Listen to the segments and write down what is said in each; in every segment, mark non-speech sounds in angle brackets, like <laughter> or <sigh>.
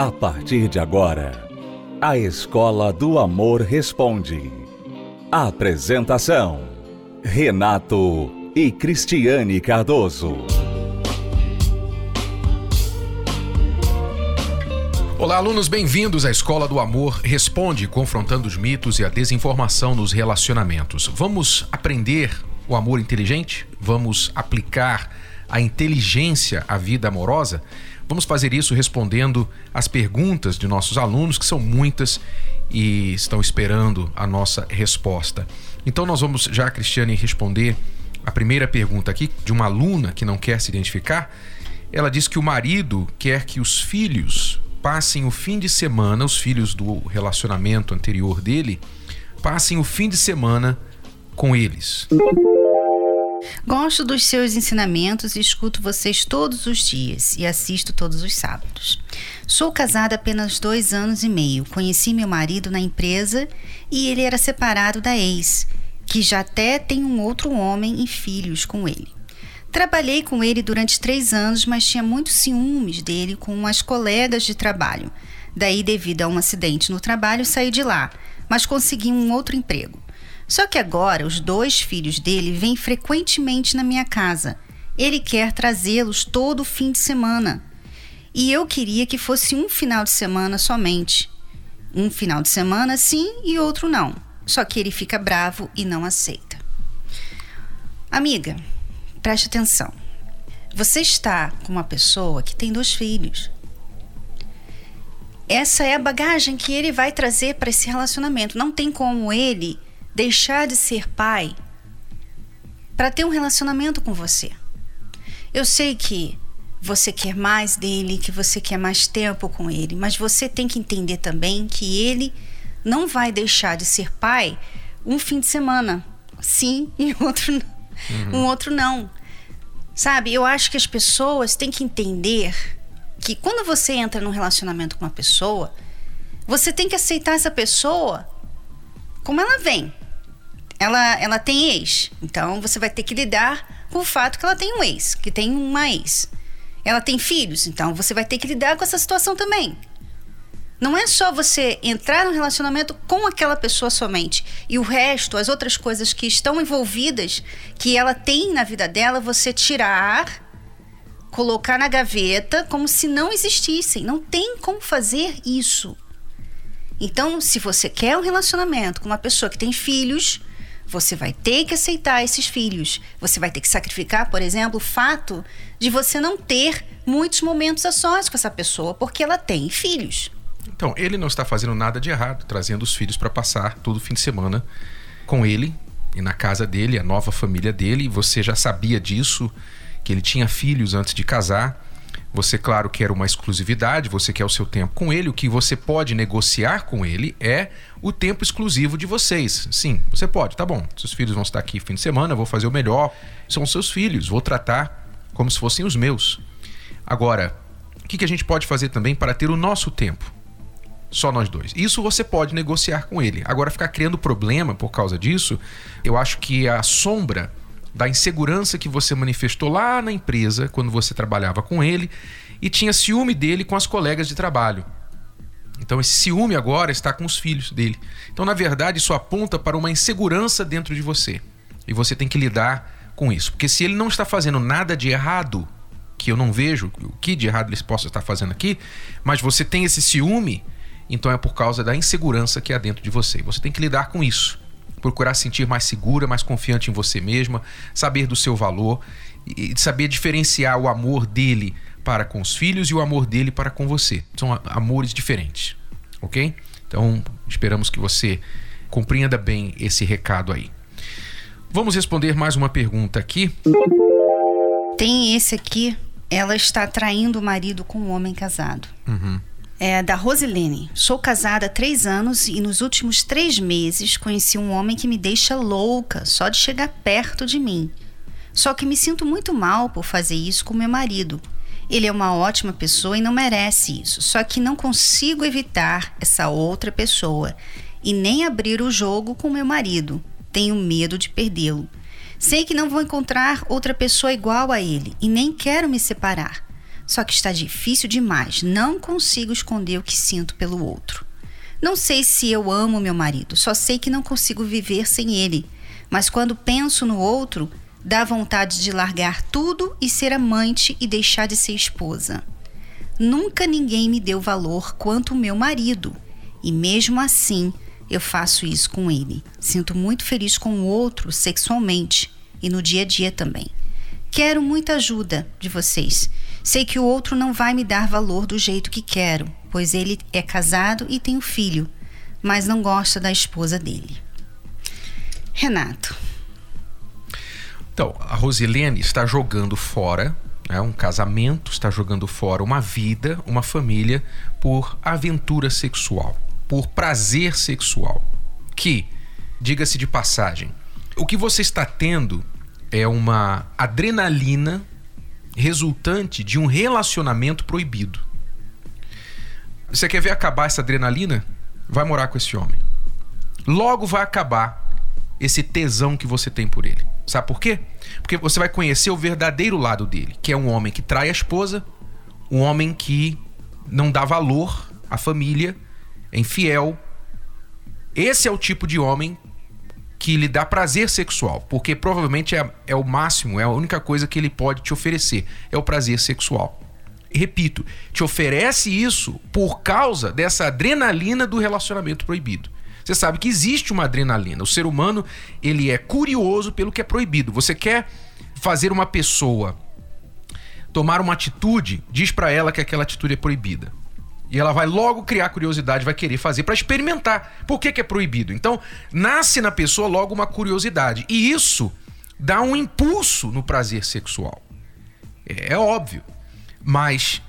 A partir de agora, a Escola do Amor Responde. Apresentação: Renato e Cristiane Cardoso. Olá, alunos, bem-vindos à Escola do Amor Responde, confrontando os mitos e a desinformação nos relacionamentos. Vamos aprender o amor inteligente? Vamos aplicar a inteligência à vida amorosa? Vamos fazer isso respondendo as perguntas de nossos alunos, que são muitas e estão esperando a nossa resposta. Então, nós vamos já, Cristiane, responder a primeira pergunta aqui de uma aluna que não quer se identificar. Ela diz que o marido quer que os filhos passem o fim de semana, os filhos do relacionamento anterior dele, passem o fim de semana com eles. Gosto dos seus ensinamentos e escuto vocês todos os dias e assisto todos os sábados. Sou casada apenas dois anos e meio. Conheci meu marido na empresa e ele era separado da ex, que já até tem um outro homem e filhos com ele. Trabalhei com ele durante três anos, mas tinha muitos ciúmes dele com as colegas de trabalho. Daí, devido a um acidente no trabalho, saí de lá, mas consegui um outro emprego. Só que agora os dois filhos dele vêm frequentemente na minha casa. Ele quer trazê-los todo fim de semana. E eu queria que fosse um final de semana somente. Um final de semana sim e outro não. Só que ele fica bravo e não aceita. Amiga, preste atenção. Você está com uma pessoa que tem dois filhos. Essa é a bagagem que ele vai trazer para esse relacionamento. Não tem como ele deixar de ser pai para ter um relacionamento com você. Eu sei que você quer mais dele, que você quer mais tempo com ele, mas você tem que entender também que ele não vai deixar de ser pai um fim de semana, sim, e <laughs> outro uhum. um outro não. Sabe? Eu acho que as pessoas têm que entender que quando você entra num relacionamento com uma pessoa, você tem que aceitar essa pessoa como ela vem ela, ela tem ex. Então você vai ter que lidar com o fato que ela tem um ex, que tem uma ex. Ela tem filhos, então você vai ter que lidar com essa situação também. Não é só você entrar no relacionamento com aquela pessoa somente e o resto, as outras coisas que estão envolvidas, que ela tem na vida dela, você tirar, colocar na gaveta como se não existissem. Não tem como fazer isso. Então, se você quer um relacionamento com uma pessoa que tem filhos, você vai ter que aceitar esses filhos. Você vai ter que sacrificar, por exemplo, o fato de você não ter muitos momentos a sós com essa pessoa, porque ela tem filhos. Então, ele não está fazendo nada de errado, trazendo os filhos para passar todo fim de semana com ele e na casa dele, a nova família dele. Você já sabia disso, que ele tinha filhos antes de casar. Você, claro, quer uma exclusividade, você quer o seu tempo com ele. O que você pode negociar com ele é o tempo exclusivo de vocês. Sim, você pode, tá bom. Seus filhos vão estar aqui fim de semana, vou fazer o melhor. São seus filhos, vou tratar como se fossem os meus. Agora, o que a gente pode fazer também para ter o nosso tempo? Só nós dois. Isso você pode negociar com ele. Agora, ficar criando problema por causa disso, eu acho que a sombra da insegurança que você manifestou lá na empresa quando você trabalhava com ele e tinha ciúme dele com as colegas de trabalho. Então esse ciúme agora está com os filhos dele. Então na verdade isso aponta para uma insegurança dentro de você. E você tem que lidar com isso, porque se ele não está fazendo nada de errado, que eu não vejo o que de errado ele possa estar fazendo aqui, mas você tem esse ciúme, então é por causa da insegurança que há dentro de você. Você tem que lidar com isso procurar sentir mais segura, mais confiante em você mesma, saber do seu valor e saber diferenciar o amor dele para com os filhos e o amor dele para com você. São amores diferentes, ok? Então esperamos que você compreenda bem esse recado aí. Vamos responder mais uma pergunta aqui. Tem esse aqui. Ela está traindo o marido com um homem casado. Uhum é da Rosilene. Sou casada há três anos e nos últimos três meses conheci um homem que me deixa louca só de chegar perto de mim. Só que me sinto muito mal por fazer isso com meu marido. Ele é uma ótima pessoa e não merece isso. Só que não consigo evitar essa outra pessoa e nem abrir o jogo com meu marido. Tenho medo de perdê-lo. Sei que não vou encontrar outra pessoa igual a ele e nem quero me separar. Só que está difícil demais. Não consigo esconder o que sinto pelo outro. Não sei se eu amo meu marido, só sei que não consigo viver sem ele. Mas quando penso no outro, dá vontade de largar tudo e ser amante e deixar de ser esposa. Nunca ninguém me deu valor quanto o meu marido, e mesmo assim eu faço isso com ele. Sinto muito feliz com o outro sexualmente e no dia a dia também. Quero muita ajuda de vocês. Sei que o outro não vai me dar valor do jeito que quero, pois ele é casado e tem um filho, mas não gosta da esposa dele. Renato. Então, a Rosilene está jogando fora né, um casamento, está jogando fora uma vida, uma família, por aventura sexual, por prazer sexual. Que, diga-se de passagem, o que você está tendo é uma adrenalina resultante de um relacionamento proibido. Você quer ver acabar essa adrenalina? Vai morar com esse homem. Logo vai acabar esse tesão que você tem por ele. Sabe por quê? Porque você vai conhecer o verdadeiro lado dele, que é um homem que trai a esposa, um homem que não dá valor à família, é infiel. Esse é o tipo de homem que lhe dá prazer sexual, porque provavelmente é, é o máximo, é a única coisa que ele pode te oferecer, é o prazer sexual. repito, te oferece isso por causa dessa adrenalina do relacionamento proibido. Você sabe que existe uma adrenalina. O ser humano, ele é curioso pelo que é proibido. Você quer fazer uma pessoa tomar uma atitude, diz para ela que aquela atitude é proibida. E ela vai logo criar curiosidade, vai querer fazer para experimentar. Por que, que é proibido? Então, nasce na pessoa logo uma curiosidade. E isso dá um impulso no prazer sexual. É, é óbvio. Mas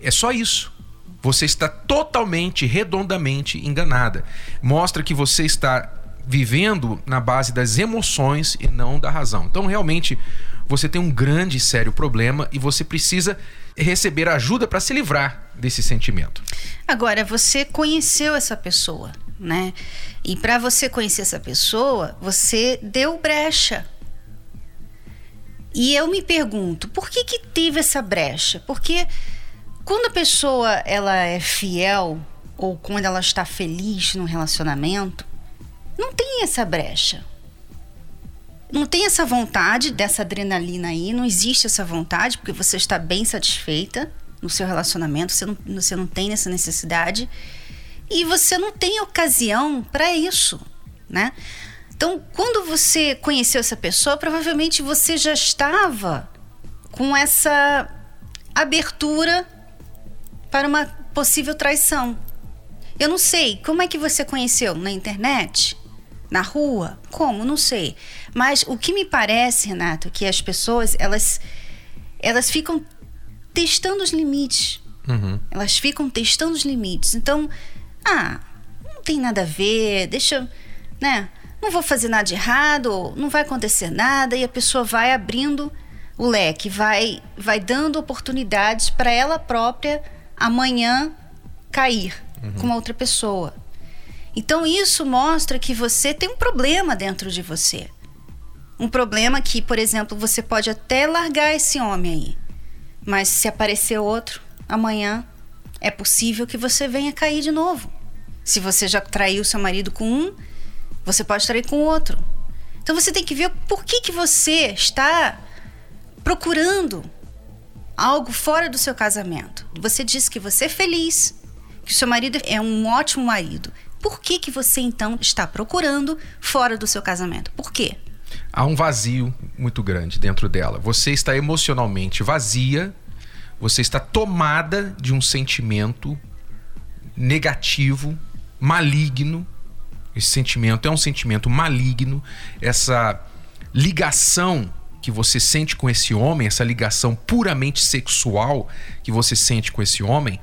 é só isso. Você está totalmente, redondamente enganada. Mostra que você está vivendo na base das emoções e não da razão. Então, realmente, você tem um grande e sério problema e você precisa receber ajuda para se livrar desse sentimento. Agora, você conheceu essa pessoa, né? E para você conhecer essa pessoa, você deu brecha. E eu me pergunto, por que que teve essa brecha? Porque quando a pessoa ela é fiel ou quando ela está feliz no relacionamento, não tem essa brecha não tem essa vontade dessa adrenalina aí, não existe essa vontade, porque você está bem satisfeita no seu relacionamento, você não, você não tem essa necessidade e você não tem ocasião para isso, né? Então, quando você conheceu essa pessoa, provavelmente você já estava com essa abertura para uma possível traição. Eu não sei, como é que você conheceu? Na internet? Na rua? Como? Não sei. Mas o que me parece, Renato, que as pessoas elas elas ficam testando os limites. Uhum. Elas ficam testando os limites. Então, ah, não tem nada a ver, deixa, né? Não vou fazer nada de errado, não vai acontecer nada e a pessoa vai abrindo o leque, vai vai dando oportunidades para ela própria amanhã cair uhum. com uma outra pessoa. Então isso mostra que você tem um problema dentro de você. Um problema que, por exemplo, você pode até largar esse homem aí. Mas se aparecer outro amanhã, é possível que você venha cair de novo. Se você já traiu seu marido com um, você pode trair com outro. Então você tem que ver por que, que você está procurando algo fora do seu casamento. Você diz que você é feliz, que seu marido é um ótimo marido. Por que, que você então está procurando fora do seu casamento? Por quê? há um vazio muito grande dentro dela. Você está emocionalmente vazia, você está tomada de um sentimento negativo, maligno. Esse sentimento é um sentimento maligno, essa ligação que você sente com esse homem, essa ligação puramente sexual que você sente com esse homem,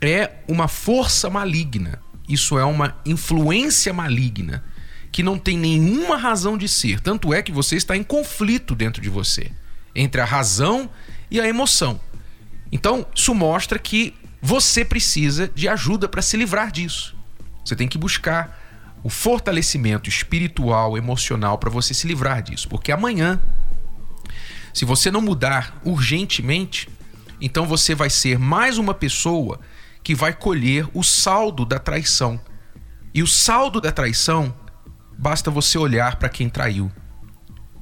é uma força maligna. Isso é uma influência maligna que não tem nenhuma razão de ser. Tanto é que você está em conflito dentro de você entre a razão e a emoção. Então, isso mostra que você precisa de ajuda para se livrar disso. Você tem que buscar o fortalecimento espiritual, emocional para você se livrar disso, porque amanhã, se você não mudar urgentemente, então você vai ser mais uma pessoa que vai colher o saldo da traição. E o saldo da traição basta você olhar para quem traiu.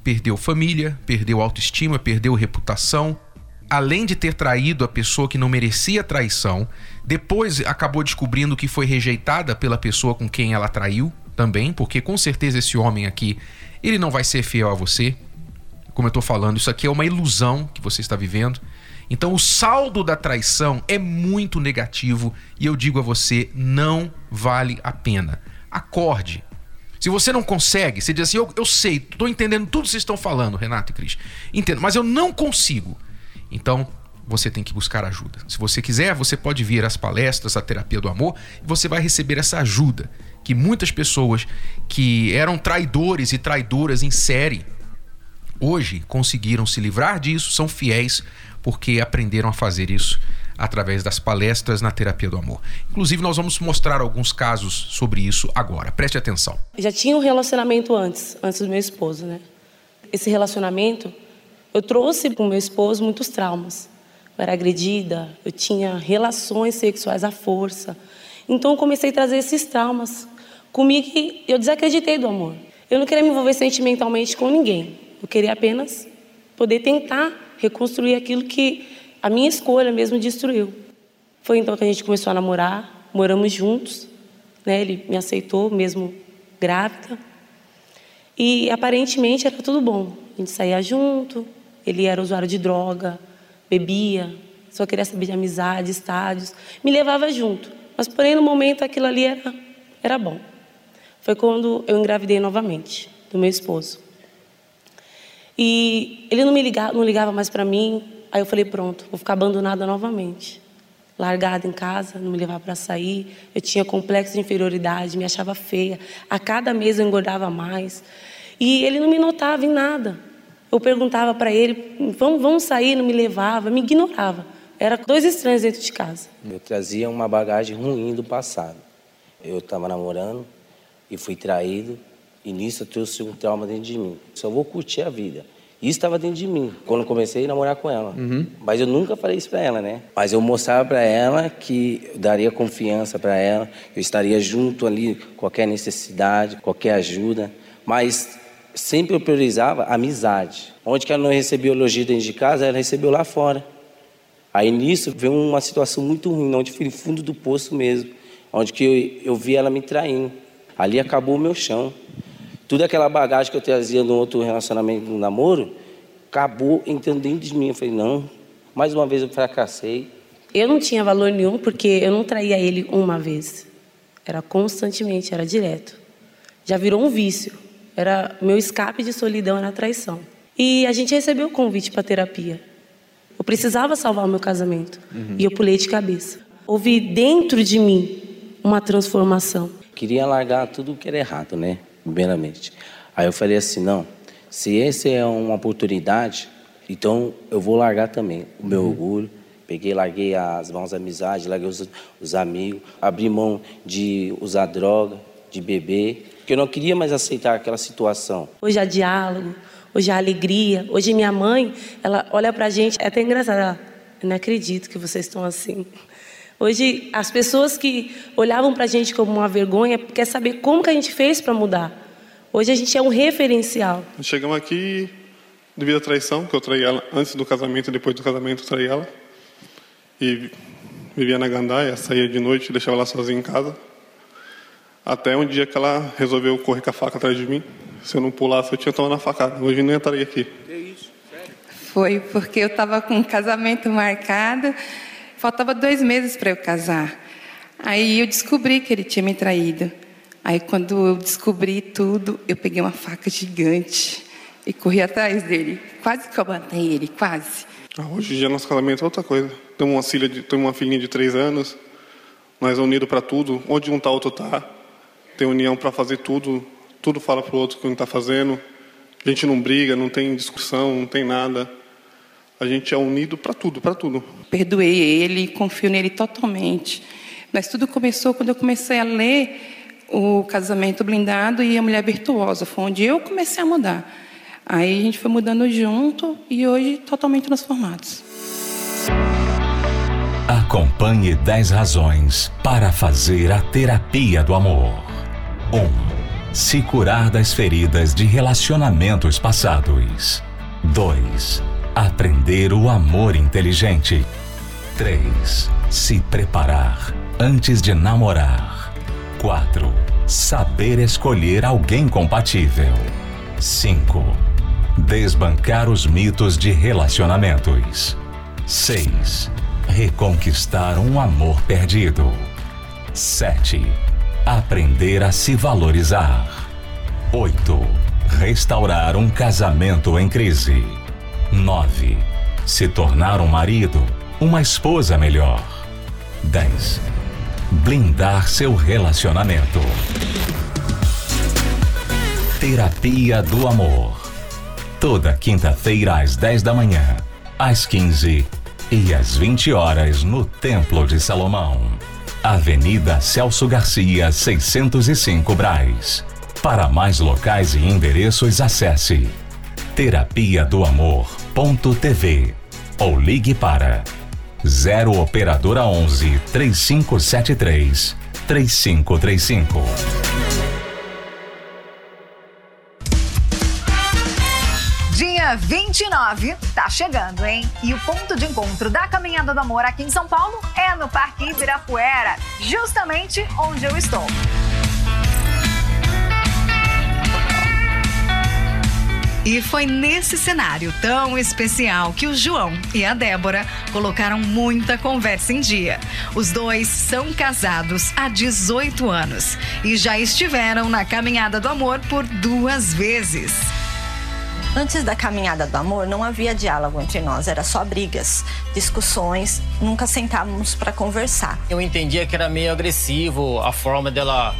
Perdeu família, perdeu autoestima, perdeu reputação. Além de ter traído a pessoa que não merecia traição, depois acabou descobrindo que foi rejeitada pela pessoa com quem ela traiu também, porque com certeza esse homem aqui, ele não vai ser fiel a você. Como eu estou falando, isso aqui é uma ilusão que você está vivendo. Então o saldo da traição é muito negativo e eu digo a você, não vale a pena. Acorde. Se você não consegue, você diz assim: eu, eu sei, estou entendendo tudo que vocês estão falando, Renato e Cris. Entendo, mas eu não consigo. Então, você tem que buscar ajuda. Se você quiser, você pode vir às palestras, à terapia do amor, e você vai receber essa ajuda que muitas pessoas que eram traidores e traidoras em série hoje conseguiram se livrar disso, são fiéis porque aprenderam a fazer isso através das palestras na terapia do amor. Inclusive, nós vamos mostrar alguns casos sobre isso agora. Preste atenção. Já tinha um relacionamento antes, antes do meu esposo, né? Esse relacionamento, eu trouxe para o meu esposo muitos traumas. Eu era agredida, eu tinha relações sexuais à força. Então, eu comecei a trazer esses traumas comigo e eu desacreditei do amor. Eu não queria me envolver sentimentalmente com ninguém. Eu queria apenas poder tentar reconstruir aquilo que a minha escolha mesmo destruiu. Foi então que a gente começou a namorar, moramos juntos, né? Ele me aceitou mesmo grávida. E aparentemente era tudo bom. A gente saía junto, ele era usuário de droga, bebia, só queria saber de amizade, estádios, me levava junto. Mas porém no momento aquilo ali era era bom. Foi quando eu engravidei novamente do meu esposo. E ele não me ligava, não ligava mais para mim. Aí eu falei, pronto, vou ficar abandonada novamente. Largada em casa, não me levava para sair. Eu tinha complexo de inferioridade, me achava feia. A cada mês eu engordava mais. E ele não me notava em nada. Eu perguntava para ele, vamos, vamos sair, não me levava, me ignorava. Era dois estranhos dentro de casa. Eu trazia uma bagagem ruim do passado. Eu estava namorando e fui traído. E nisso eu trouxe um trauma dentro de mim. Só vou curtir a vida. Isso estava dentro de mim, quando comecei a namorar com ela. Uhum. Mas eu nunca falei isso para ela, né? Mas eu mostrava para ela que eu daria confiança para ela, eu estaria junto ali, qualquer necessidade, qualquer ajuda. Mas sempre eu priorizava a amizade. Onde que ela não recebeu elogio dentro de casa, ela recebeu lá fora. Aí nisso veio uma situação muito ruim, onde fui no fundo do poço mesmo, onde que eu, eu vi ela me traindo. Ali acabou o meu chão. Tudo aquela bagagem que eu trazia no outro relacionamento, no namoro, acabou entrando dentro de mim. Eu falei, não, mais uma vez eu fracassei. Eu não tinha valor nenhum porque eu não traía ele uma vez. Era constantemente, era direto. Já virou um vício. Era meu escape de solidão era a traição. E a gente recebeu o convite para terapia. Eu precisava salvar o meu casamento uhum. e eu pulei de cabeça. Houve dentro de mim uma transformação. Queria largar tudo que era errado, né? Primeiramente. Aí eu falei assim, não, se essa é uma oportunidade, então eu vou largar também o meu uhum. orgulho. Peguei, larguei as mãos amizades, larguei os, os amigos, abri mão de usar droga, de beber, porque eu não queria mais aceitar aquela situação. Hoje há diálogo, hoje há alegria. Hoje minha mãe, ela olha pra gente, é até engraçado, ela, eu não acredito que vocês estão assim. Hoje, as pessoas que olhavam para a gente como uma vergonha quer saber como que a gente fez para mudar. Hoje a gente é um referencial. Chegamos aqui devido à traição, que eu traí ela antes do casamento e depois do casamento eu traí ela. E vivia na gandaia, saía de noite e deixava ela sozinha em casa. Até um dia que ela resolveu correr com a faca atrás de mim. Se eu não pulasse, eu tinha tomado na facada. Hoje nem estaria aqui. Que isso? Sério? Foi porque eu estava com um casamento marcado Faltava dois meses para eu casar. Aí eu descobri que ele tinha me traído. Aí quando eu descobri tudo, eu peguei uma faca gigante e corri atrás dele. Quase que eu matei ele, quase. Ah, hoje em dia nosso casamento é outra coisa. Temos uma filha de, temos uma filhinha de três anos. Nós é unidos para tudo. Onde um tá, outro tá. Tem união para fazer tudo. Tudo fala pro outro o que um está fazendo. A gente não briga, não tem discussão, não tem nada. A gente é unido para tudo, para tudo. Perdoei ele, confio nele totalmente. Mas tudo começou quando eu comecei a ler o Casamento Blindado e a Mulher Virtuosa. Foi onde eu comecei a mudar. Aí a gente foi mudando junto e hoje totalmente transformados. Acompanhe 10 razões para fazer a terapia do amor. 1. Um, se curar das feridas de relacionamentos passados. 2. Aprender o amor inteligente. 3. Se preparar antes de namorar. 4. Saber escolher alguém compatível. 5. Desbancar os mitos de relacionamentos. 6. Reconquistar um amor perdido. 7. Aprender a se valorizar. 8. Restaurar um casamento em crise. 9. Se tornar um marido, uma esposa melhor. 10. Blindar seu relacionamento. Terapia do Amor. Toda quinta-feira às 10 da manhã, às 15 e às 20 horas no Templo de Salomão. Avenida Celso Garcia, 605 Braz. Para mais locais e endereços, acesse terapia do amor.tv ou ligue para 0 operadora 11 3573 3535. Dia 29 tá chegando, hein? E o ponto de encontro da Caminhada do Amor aqui em São Paulo é no Parque Ibirapuera, justamente onde eu estou. E foi nesse cenário tão especial que o João e a Débora colocaram muita conversa em dia. Os dois são casados há 18 anos e já estiveram na caminhada do amor por duas vezes. Antes da caminhada do amor, não havia diálogo entre nós, era só brigas, discussões, nunca sentávamos para conversar. Eu entendia que era meio agressivo a forma dela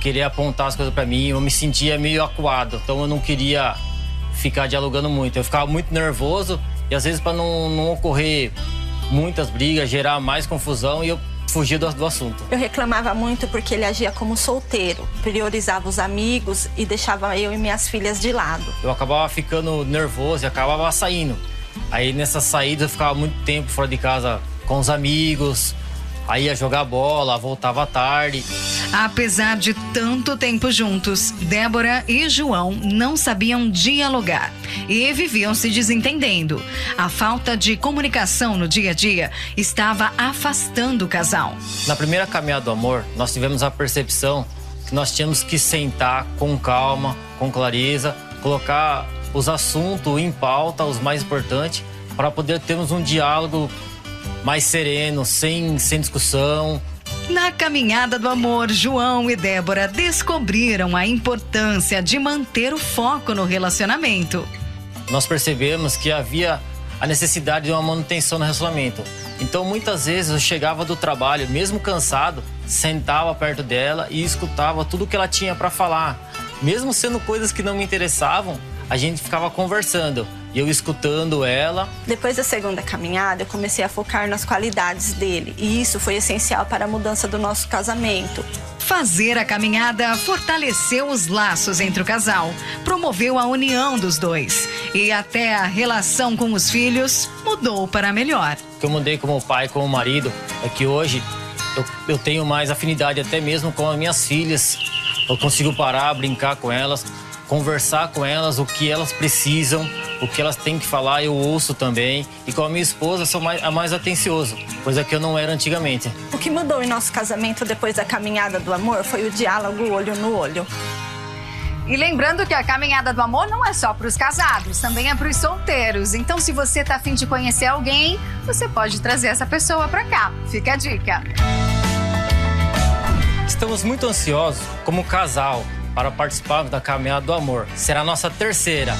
querer apontar as coisas para mim, eu me sentia meio acuado, então eu não queria ficar dialogando muito. Eu ficava muito nervoso e às vezes para não, não ocorrer muitas brigas, gerar mais confusão e eu fugia do, do, assunto. Eu reclamava muito porque ele agia como solteiro, priorizava os amigos e deixava eu e minhas filhas de lado. Eu acabava ficando nervoso e acabava saindo. Aí nessas saídas eu ficava muito tempo fora de casa com os amigos, Aí ia jogar bola, voltava tarde. Apesar de tanto tempo juntos, Débora e João não sabiam dialogar e viviam se desentendendo. A falta de comunicação no dia a dia estava afastando o casal. Na primeira caminhada do amor, nós tivemos a percepção que nós tínhamos que sentar com calma, com clareza, colocar os assuntos em pauta, os mais importantes, para poder termos um diálogo mais sereno, sem, sem discussão. Na caminhada do amor, João e Débora descobriram a importância de manter o foco no relacionamento. Nós percebemos que havia a necessidade de uma manutenção no relacionamento. Então, muitas vezes eu chegava do trabalho, mesmo cansado, sentava perto dela e escutava tudo que ela tinha para falar. Mesmo sendo coisas que não me interessavam, a gente ficava conversando e eu escutando ela. Depois da segunda caminhada, eu comecei a focar nas qualidades dele, e isso foi essencial para a mudança do nosso casamento. Fazer a caminhada fortaleceu os laços entre o casal, promoveu a união dos dois e até a relação com os filhos mudou para melhor. O que eu mudei como pai, como marido, é que hoje eu, eu tenho mais afinidade até mesmo com as minhas filhas. Eu consigo parar, brincar com elas, conversar com elas o que elas precisam, o que elas têm que falar, eu ouço também. E com a minha esposa, sou mais, a mais atencioso, coisa que eu não era antigamente. O que mudou em nosso casamento depois da caminhada do amor foi o diálogo olho no olho. E lembrando que a caminhada do amor não é só para os casados, também é para os solteiros. Então, se você tá afim de conhecer alguém, você pode trazer essa pessoa para cá. Fica a dica. Estamos muito ansiosos como casal para participar da Caminhada do Amor. Será a nossa terceira.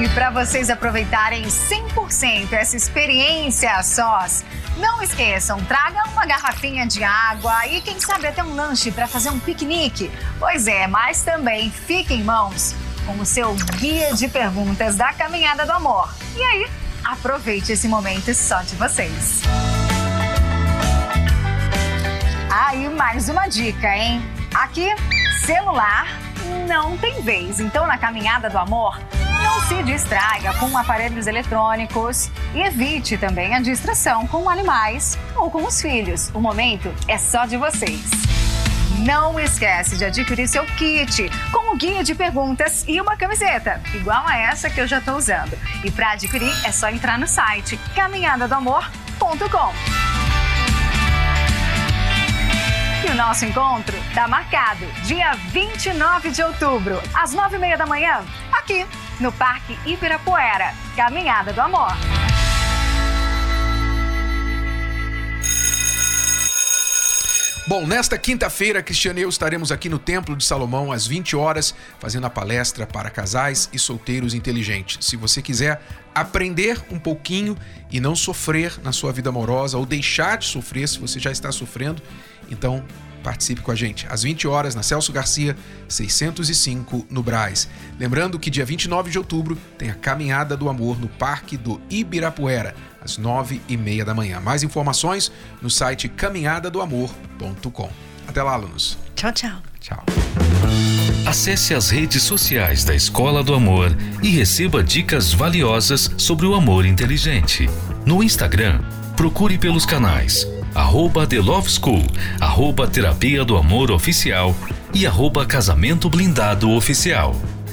E para vocês aproveitarem 100% essa experiência a sós, não esqueçam, traga uma garrafinha de água e quem sabe até um lanche para fazer um piquenique. Pois é, mas também fique em mãos com o seu guia de perguntas da Caminhada do Amor. E aí, aproveite esse momento só de vocês. Aí, ah, mais uma dica, hein? Aqui, celular não tem vez. Então, na caminhada do amor, Não se distraia com aparelhos eletrônicos e evite também a distração com animais ou com os filhos. O momento é só de vocês. Não esquece de adquirir seu kit com o guia de perguntas e uma camiseta, igual a essa que eu já estou usando. E para adquirir é só entrar no site caminhadadoamor.com. E o nosso encontro está marcado dia 29 de outubro, às nove e meia da manhã, aqui no Parque Ibirapuera, Caminhada do Amor. Bom, nesta quinta-feira, Cristiane e eu estaremos aqui no Templo de Salomão às 20 horas, fazendo a palestra para casais e solteiros inteligentes. Se você quiser aprender um pouquinho e não sofrer na sua vida amorosa ou deixar de sofrer se você já está sofrendo, então participe com a gente às 20 horas na Celso Garcia, 605 no Braz. Lembrando que dia 29 de outubro tem a Caminhada do Amor no Parque do Ibirapuera às nove e meia da manhã. Mais informações no site caminhadadoamor.com. Até lá, alunos. Tchau, tchau. Tchau. Acesse as redes sociais da Escola do Amor e receba dicas valiosas sobre o amor inteligente. No Instagram, procure pelos canais arroba The Love School, arroba Terapia do Amor Oficial e arroba Casamento Blindado Oficial